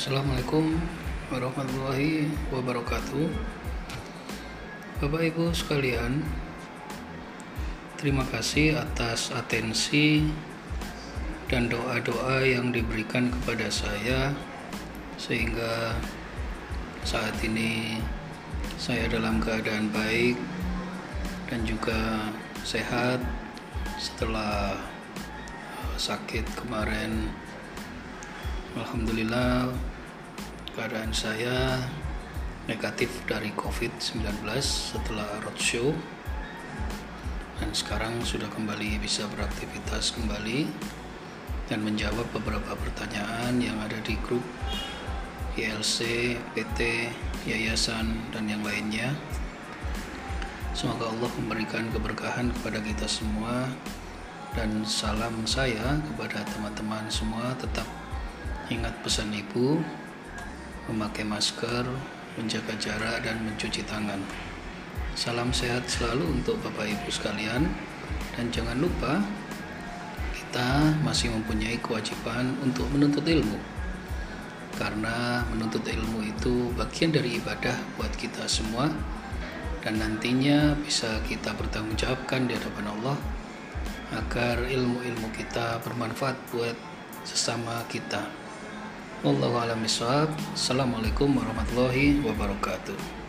Assalamualaikum warahmatullahi wabarakatuh. Bapak Ibu sekalian Terima kasih atas atensi dan doa-doa yang diberikan kepada saya Sehingga saat ini saya dalam keadaan baik dan juga sehat setelah sakit kemarin. Alhamdulillah keadaan saya negatif dari COVID-19 setelah roadshow dan sekarang sudah kembali bisa beraktivitas kembali dan menjawab beberapa pertanyaan yang ada di grup ILC, PT, yayasan, dan yang lainnya. Semoga Allah memberikan keberkahan kepada kita semua dan salam saya kepada teman-teman semua tetap ingat pesan ibu memakai masker menjaga jarak dan mencuci tangan. Salam sehat selalu untuk bapak ibu sekalian. Dan jangan lupa kita masih mempunyai kewajiban untuk menuntut ilmu. Karena menuntut ilmu itu bagian dari ibadah buat kita semua. Dan nantinya bisa kita bertanggungjawabkan di hadapan Allah agar ilmu-ilmu kita bermanfaat buat sesama kita. Wallahu a'lam bishawab. Assalamualaikum warahmatullahi wabarakatuh.